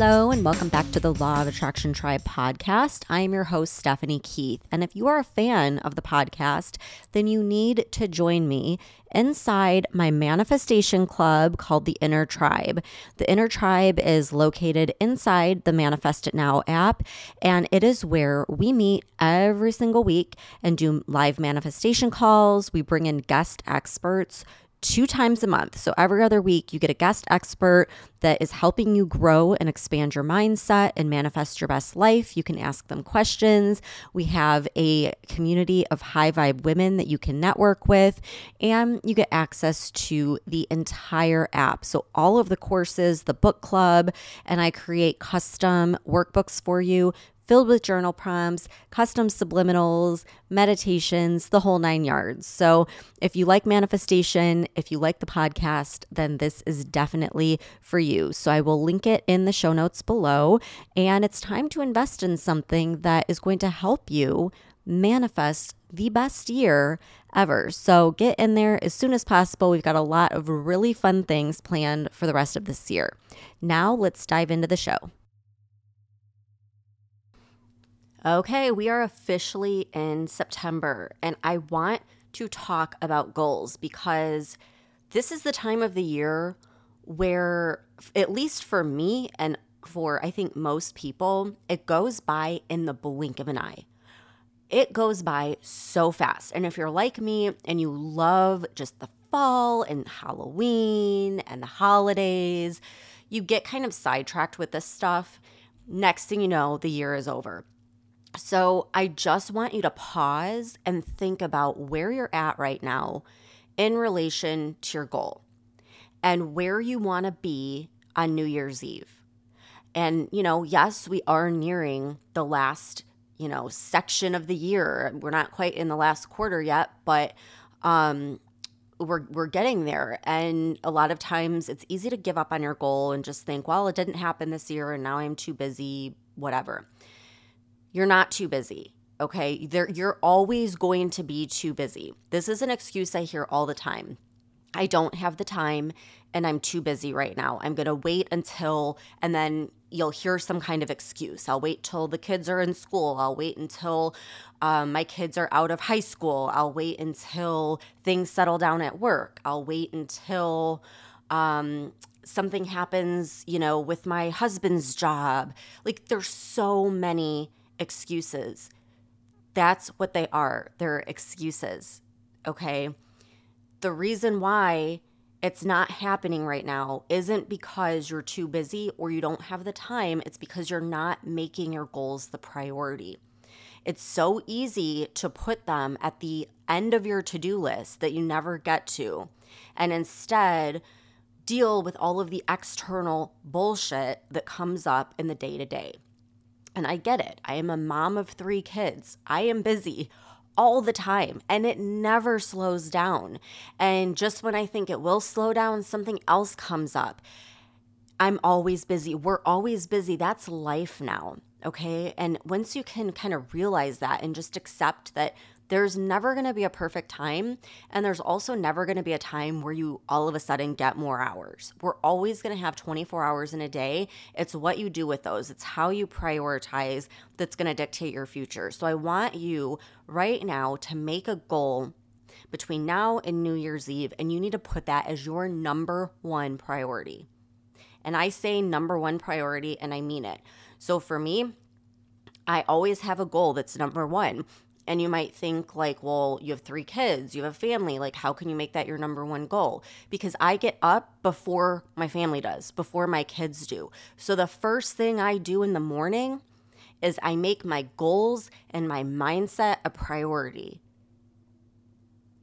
Hello, and welcome back to the Law of Attraction Tribe podcast. I am your host, Stephanie Keith. And if you are a fan of the podcast, then you need to join me inside my manifestation club called the Inner Tribe. The Inner Tribe is located inside the Manifest It Now app, and it is where we meet every single week and do live manifestation calls. We bring in guest experts two times a month. So every other week, you get a guest expert that is helping you grow and expand your mindset and manifest your best life. You can ask them questions. We have a community of high vibe women that you can network with, and you get access to the entire app. So all of the courses, the book club, and I create custom workbooks for you filled with journal prompts, custom subliminals, meditations, the whole nine yards. So, if you like manifestation, if you like the podcast, then this is definitely for you. So, I will link it in the show notes below. And it's time to invest in something that is going to help you manifest the best year ever. So get in there as soon as possible. We've got a lot of really fun things planned for the rest of this year. Now let's dive into the show. Okay, we are officially in September, and I want to talk about goals because this is the time of the year where, at least for me and for I think most people, it goes by in the blink of an eye. It goes by so fast. And if you're like me and you love just the fall and Halloween and the holidays, you get kind of sidetracked with this stuff. Next thing you know, the year is over. So I just want you to pause and think about where you're at right now in relation to your goal and where you want to be on New Year's Eve. And, you know, yes, we are nearing the last, you know, section of the year. We're not quite in the last quarter yet, but um we're we're getting there and a lot of times it's easy to give up on your goal and just think, well, it didn't happen this year and now I'm too busy, whatever. You're not too busy. Okay. There, you're always going to be too busy. This is an excuse I hear all the time. I don't have the time and I'm too busy right now. I'm going to wait until, and then you'll hear some kind of excuse. I'll wait till the kids are in school. I'll wait until um, my kids are out of high school. I'll wait until things settle down at work. I'll wait until um, something happens, you know, with my husband's job. Like there's so many excuses. That's what they are. They're excuses. Okay. The reason why it's not happening right now isn't because you're too busy or you don't have the time. It's because you're not making your goals the priority. It's so easy to put them at the end of your to do list that you never get to, and instead deal with all of the external bullshit that comes up in the day to day. And I get it. I am a mom of three kids. I am busy all the time and it never slows down. And just when I think it will slow down, something else comes up. I'm always busy. We're always busy. That's life now. Okay. And once you can kind of realize that and just accept that there's never going to be a perfect time. And there's also never going to be a time where you all of a sudden get more hours. We're always going to have 24 hours in a day. It's what you do with those, it's how you prioritize that's going to dictate your future. So I want you right now to make a goal between now and New Year's Eve, and you need to put that as your number one priority. And I say number one priority, and I mean it. So for me, I always have a goal that's number one. And you might think, like, well, you have three kids, you have a family. Like, how can you make that your number one goal? Because I get up before my family does, before my kids do. So the first thing I do in the morning is I make my goals and my mindset a priority.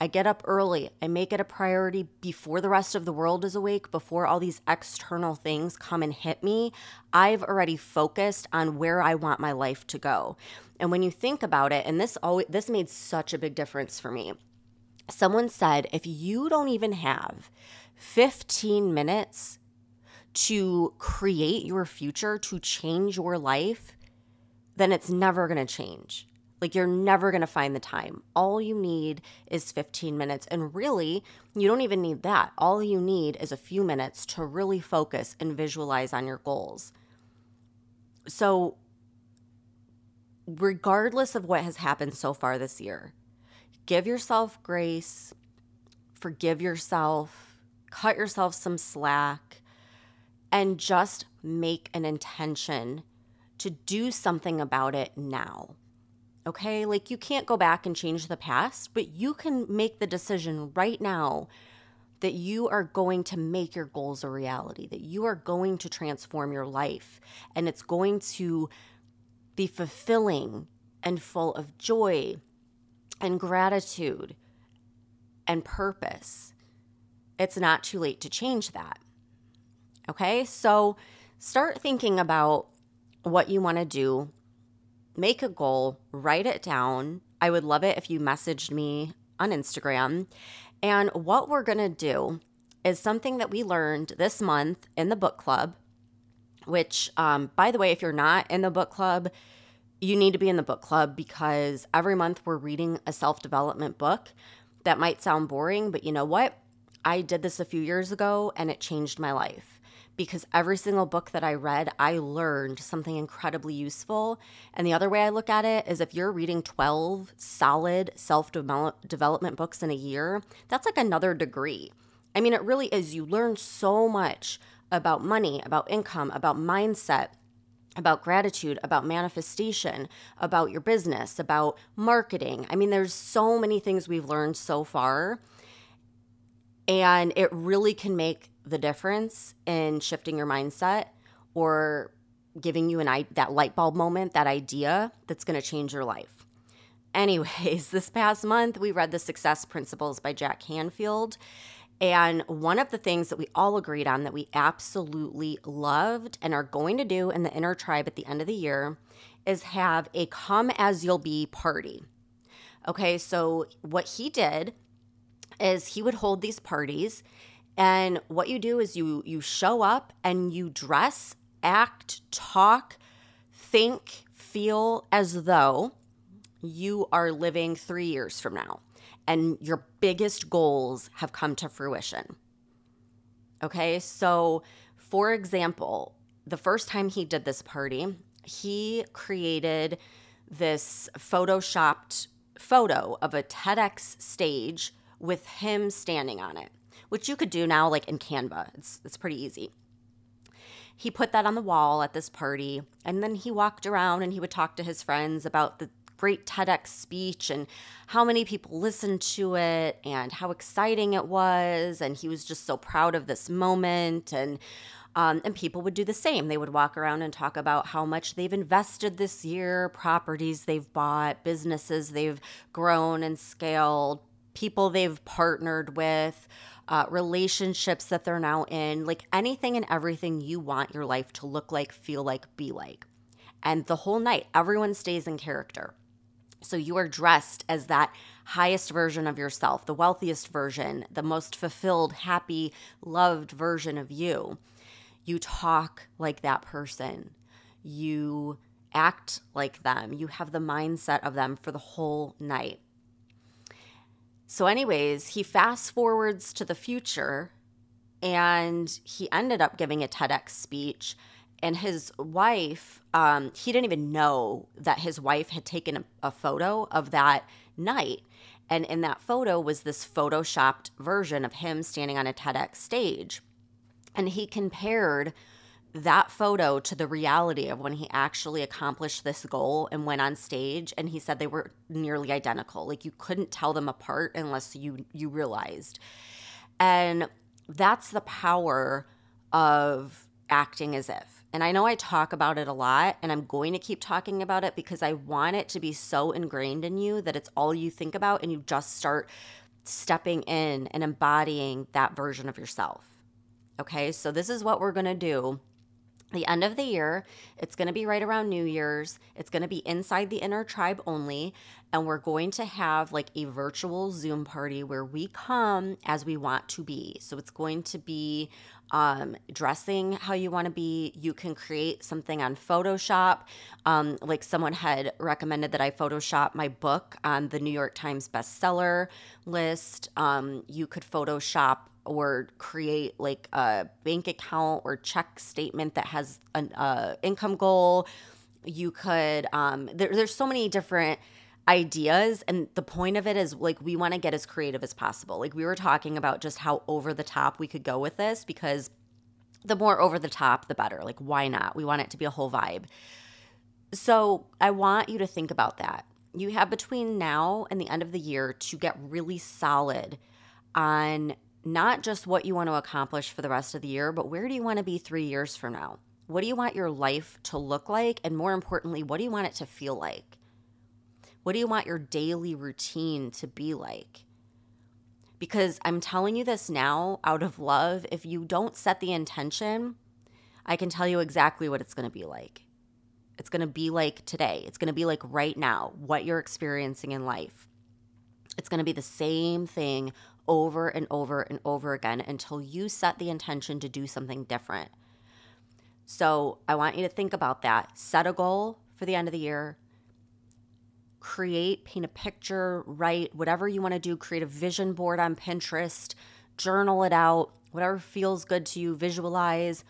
I get up early. I make it a priority before the rest of the world is awake, before all these external things come and hit me. I've already focused on where I want my life to go. And when you think about it, and this always this made such a big difference for me. Someone said, if you don't even have 15 minutes to create your future, to change your life, then it's never going to change. Like you're never going to find the time. All you need is 15 minutes. And really, you don't even need that. All you need is a few minutes to really focus and visualize on your goals. so, regardless of what has happened so far this year, give yourself grace, forgive yourself, cut yourself some slack, and just make an intention to do something about it now. Okay? Like you can't go back and change the past, but you can make the decision right now that you are going to make your goals a reality, that you are going to transform your life, and it's going to be fulfilling and full of joy and gratitude and purpose. It's not too late to change that. Okay, so start thinking about what you want to do, make a goal, write it down. I would love it if you messaged me on Instagram and what we're going to do is something that we learned this month in the book club, which, um, by the way, if you're not in the book club, you need to be in the book club because every month we're reading a self development book. That might sound boring, but you know what? I did this a few years ago and it changed my life because every single book that I read, I learned something incredibly useful. And the other way I look at it is if you're reading 12 solid self development books in a year, that's like another degree. I mean, it really is. You learn so much about money, about income, about mindset, about gratitude, about manifestation, about your business, about marketing. I mean, there's so many things we've learned so far. And it really can make the difference in shifting your mindset or giving you an that light bulb moment, that idea that's going to change your life. Anyways, this past month we read The Success Principles by Jack Canfield. And one of the things that we all agreed on that we absolutely loved and are going to do in the inner tribe at the end of the year is have a come as you'll be party. Okay, so what he did is he would hold these parties and what you do is you you show up and you dress, act, talk, think, feel as though you are living 3 years from now and your biggest goals have come to fruition. Okay? So, for example, the first time he did this party, he created this photoshopped photo of a TEDx stage with him standing on it which you could do now like in Canva. It's it's pretty easy. He put that on the wall at this party and then he walked around and he would talk to his friends about the great TEDx speech and how many people listened to it and how exciting it was and he was just so proud of this moment and um, and people would do the same. They would walk around and talk about how much they've invested this year, properties they've bought, businesses they've grown and scaled, people they've partnered with, uh, relationships that they're now in, like anything and everything you want your life to look like, feel like, be like. And the whole night, everyone stays in character. So you are dressed as that highest version of yourself, the wealthiest version, the most fulfilled, happy, loved version of you. You talk like that person. You act like them. You have the mindset of them for the whole night. So, anyways, he fast forwards to the future and he ended up giving a TEDx speech. And his wife, um, he didn't even know that his wife had taken a, a photo of that night. And in that photo was this photoshopped version of him standing on a TEDx stage. And he compared that photo to the reality of when he actually accomplished this goal and went on stage and he said they were nearly identical. Like you couldn't tell them apart unless you you realized. And that's the power of acting as if. And i know i talk about it a lot and i'm going to keep talking about it because i want it to be so ingrained in you that it's all you think about and you just start stepping in and embodying that version of yourself. Okay? So this is what we're going to do the end of the year. It's going to be right around New Year's. It's going to be inside the inner tribe only. And we're going to have like a virtual Zoom party where we come as we want to be. So it's going to be um, dressing how you want to be. You can create something on Photoshop. Um, like someone had recommended that I Photoshop my book on the New York Times bestseller list. Um, you could Photoshop or create like a bank account or check statement that has an uh, income goal. You could, um, there, there's so many different ideas. And the point of it is like, we want to get as creative as possible. Like, we were talking about just how over the top we could go with this because the more over the top, the better. Like, why not? We want it to be a whole vibe. So, I want you to think about that. You have between now and the end of the year to get really solid on not just what you want to accomplish for the rest of the year, but where do you want to be three years from now? What do you want your life to look like? And more importantly, what do you want it to feel like? What do you want your daily routine to be like? Because I'm telling you this now out of love. If you don't set the intention, I can tell you exactly what it's going to be like. It's going to be like today. It's going to be like right now, what you're experiencing in life. It's going to be the same thing over and over and over again until you set the intention to do something different. So I want you to think about that. Set a goal for the end of the year. Create, paint a picture, write, whatever you want to do. Create a vision board on Pinterest, journal it out, whatever feels good to you. Visualize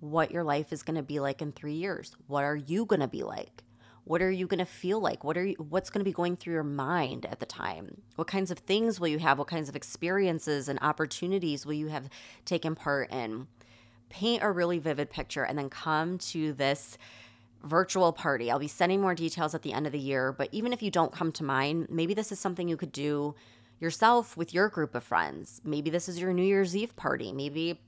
what your life is going to be like in three years. What are you going to be like? What are you going to feel like? What are you, what's going to be going through your mind at the time? What kinds of things will you have? What kinds of experiences and opportunities will you have taken part in? Paint a really vivid picture and then come to this virtual party. I'll be sending more details at the end of the year, but even if you don't come to mine, maybe this is something you could do yourself with your group of friends. Maybe this is your New Year's Eve party. Maybe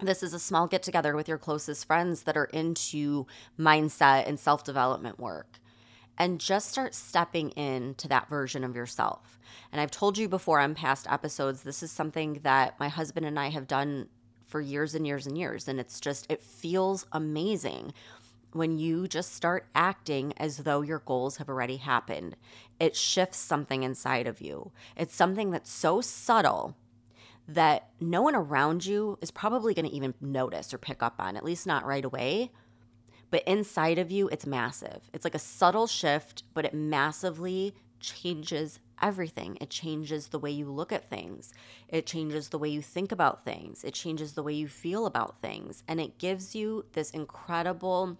this is a small get together with your closest friends that are into mindset and self development work. And just start stepping into that version of yourself. And I've told you before on past episodes, this is something that my husband and I have done for years and years and years. And it's just, it feels amazing when you just start acting as though your goals have already happened. It shifts something inside of you. It's something that's so subtle that no one around you is probably going to even notice or pick up on, at least not right away. But inside of you, it's massive. It's like a subtle shift, but it massively changes everything. It changes the way you look at things, it changes the way you think about things, it changes the way you feel about things. And it gives you this incredible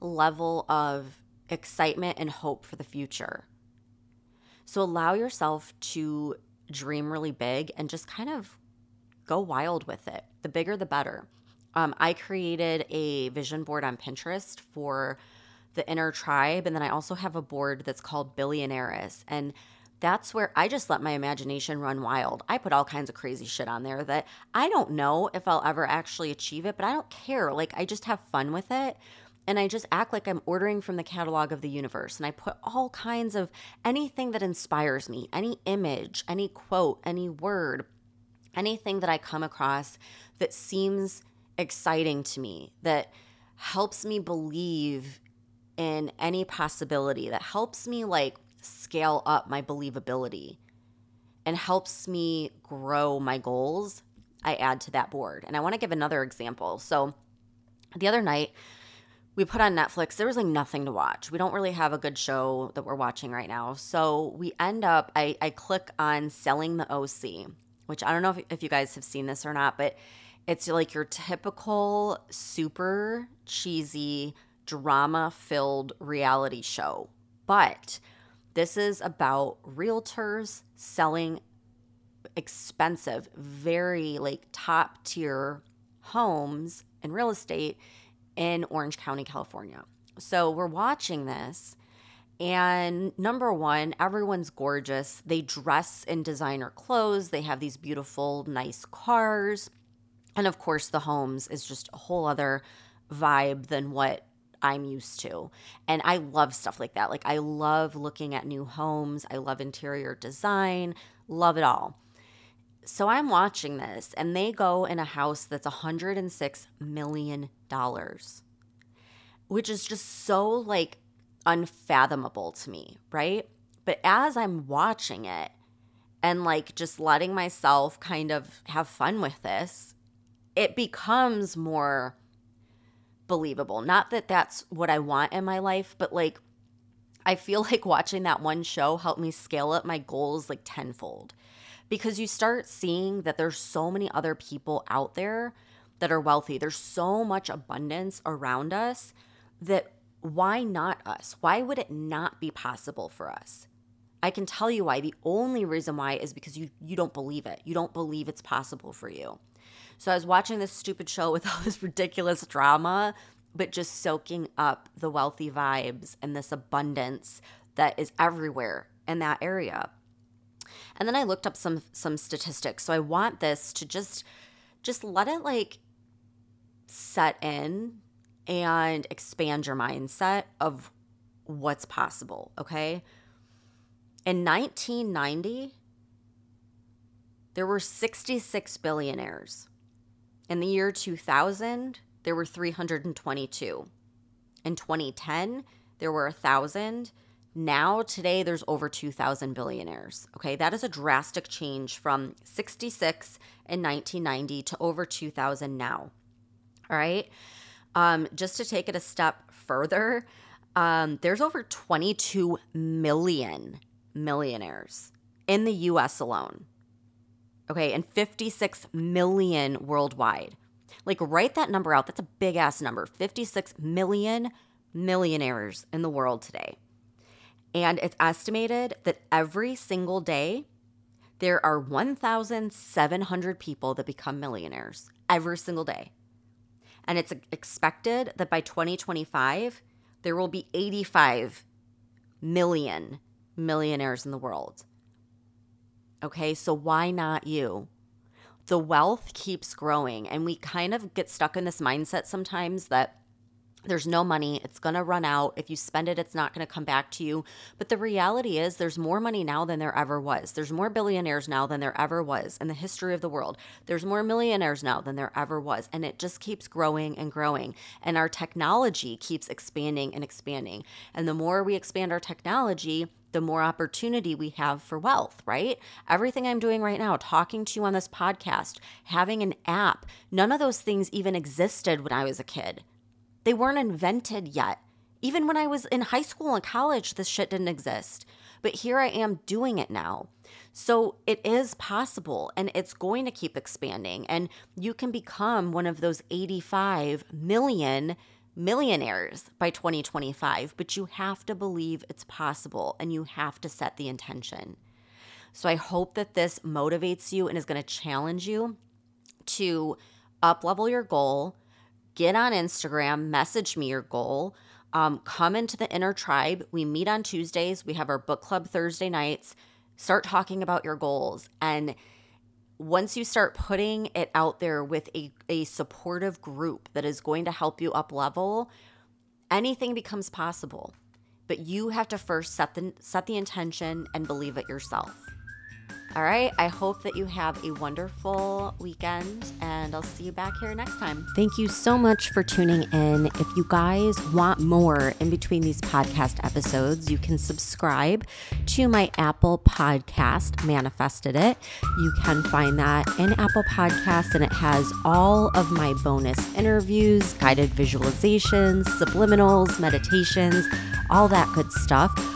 level of excitement and hope for the future. So allow yourself to dream really big and just kind of go wild with it. The bigger, the better. Um, I created a vision board on Pinterest for the inner tribe. And then I also have a board that's called Billionaires. And that's where I just let my imagination run wild. I put all kinds of crazy shit on there that I don't know if I'll ever actually achieve it, but I don't care. Like, I just have fun with it and I just act like I'm ordering from the catalog of the universe. And I put all kinds of anything that inspires me, any image, any quote, any word, anything that I come across that seems exciting to me, that helps me believe in any possibility, that helps me like scale up my believability and helps me grow my goals. I add to that board. And I want to give another example. So the other night, we put on Netflix. There was like nothing to watch. We don't really have a good show that we're watching right now. So we end up, I, I click on Selling the OC, which I don't know if, if you guys have seen this or not, but it's like your typical super cheesy, drama filled reality show. But this is about realtors selling expensive, very like top tier homes and real estate in Orange County, California. So we're watching this. And number one, everyone's gorgeous. They dress in designer clothes. They have these beautiful, nice cars. And of course, the homes is just a whole other vibe than what I'm used to. And I love stuff like that. Like, I love looking at new homes. I love interior design, love it all. So I'm watching this, and they go in a house that's $106 million, which is just so like unfathomable to me, right? But as I'm watching it and like just letting myself kind of have fun with this, it becomes more believable. Not that that's what I want in my life, but like I feel like watching that one show helped me scale up my goals like tenfold because you start seeing that there's so many other people out there that are wealthy. There's so much abundance around us that why not us? Why would it not be possible for us? I can tell you why. The only reason why is because you you don't believe it. You don't believe it's possible for you. So I was watching this stupid show with all this ridiculous drama, but just soaking up the wealthy vibes and this abundance that is everywhere in that area. And then I looked up some some statistics. So I want this to just just let it like set in and expand your mindset of what's possible, okay? In 1990, there were 66 billionaires. In the year 2000, there were 322. In 2010, there were 1,000. Now, today, there's over 2,000 billionaires. Okay, that is a drastic change from 66 in 1990 to over 2,000 now. All right. Um, just to take it a step further, um, there's over 22 million millionaires in the US alone. Okay, and 56 million worldwide. Like, write that number out. That's a big ass number 56 million millionaires in the world today. And it's estimated that every single day, there are 1,700 people that become millionaires every single day. And it's expected that by 2025, there will be 85 million millionaires in the world. Okay, so why not you? The wealth keeps growing, and we kind of get stuck in this mindset sometimes that there's no money. It's going to run out. If you spend it, it's not going to come back to you. But the reality is, there's more money now than there ever was. There's more billionaires now than there ever was in the history of the world. There's more millionaires now than there ever was. And it just keeps growing and growing. And our technology keeps expanding and expanding. And the more we expand our technology, the more opportunity we have for wealth, right? Everything I'm doing right now, talking to you on this podcast, having an app, none of those things even existed when I was a kid. They weren't invented yet. Even when I was in high school and college, this shit didn't exist. But here I am doing it now. So it is possible and it's going to keep expanding. And you can become one of those 85 million millionaires by 2025. But you have to believe it's possible and you have to set the intention. So I hope that this motivates you and is going to challenge you to up level your goal get on Instagram, message me your goal. Um, come into the inner tribe. We meet on Tuesdays. We have our book club Thursday nights. Start talking about your goals. And once you start putting it out there with a, a supportive group that is going to help you up level, anything becomes possible. But you have to first set the set the intention and believe it yourself. All right. I hope that you have a wonderful weekend and I'll see you back here next time. Thank you so much for tuning in. If you guys want more in between these podcast episodes, you can subscribe to my Apple podcast, Manifested It. You can find that in Apple Podcasts and it has all of my bonus interviews, guided visualizations, subliminals, meditations, all that good stuff.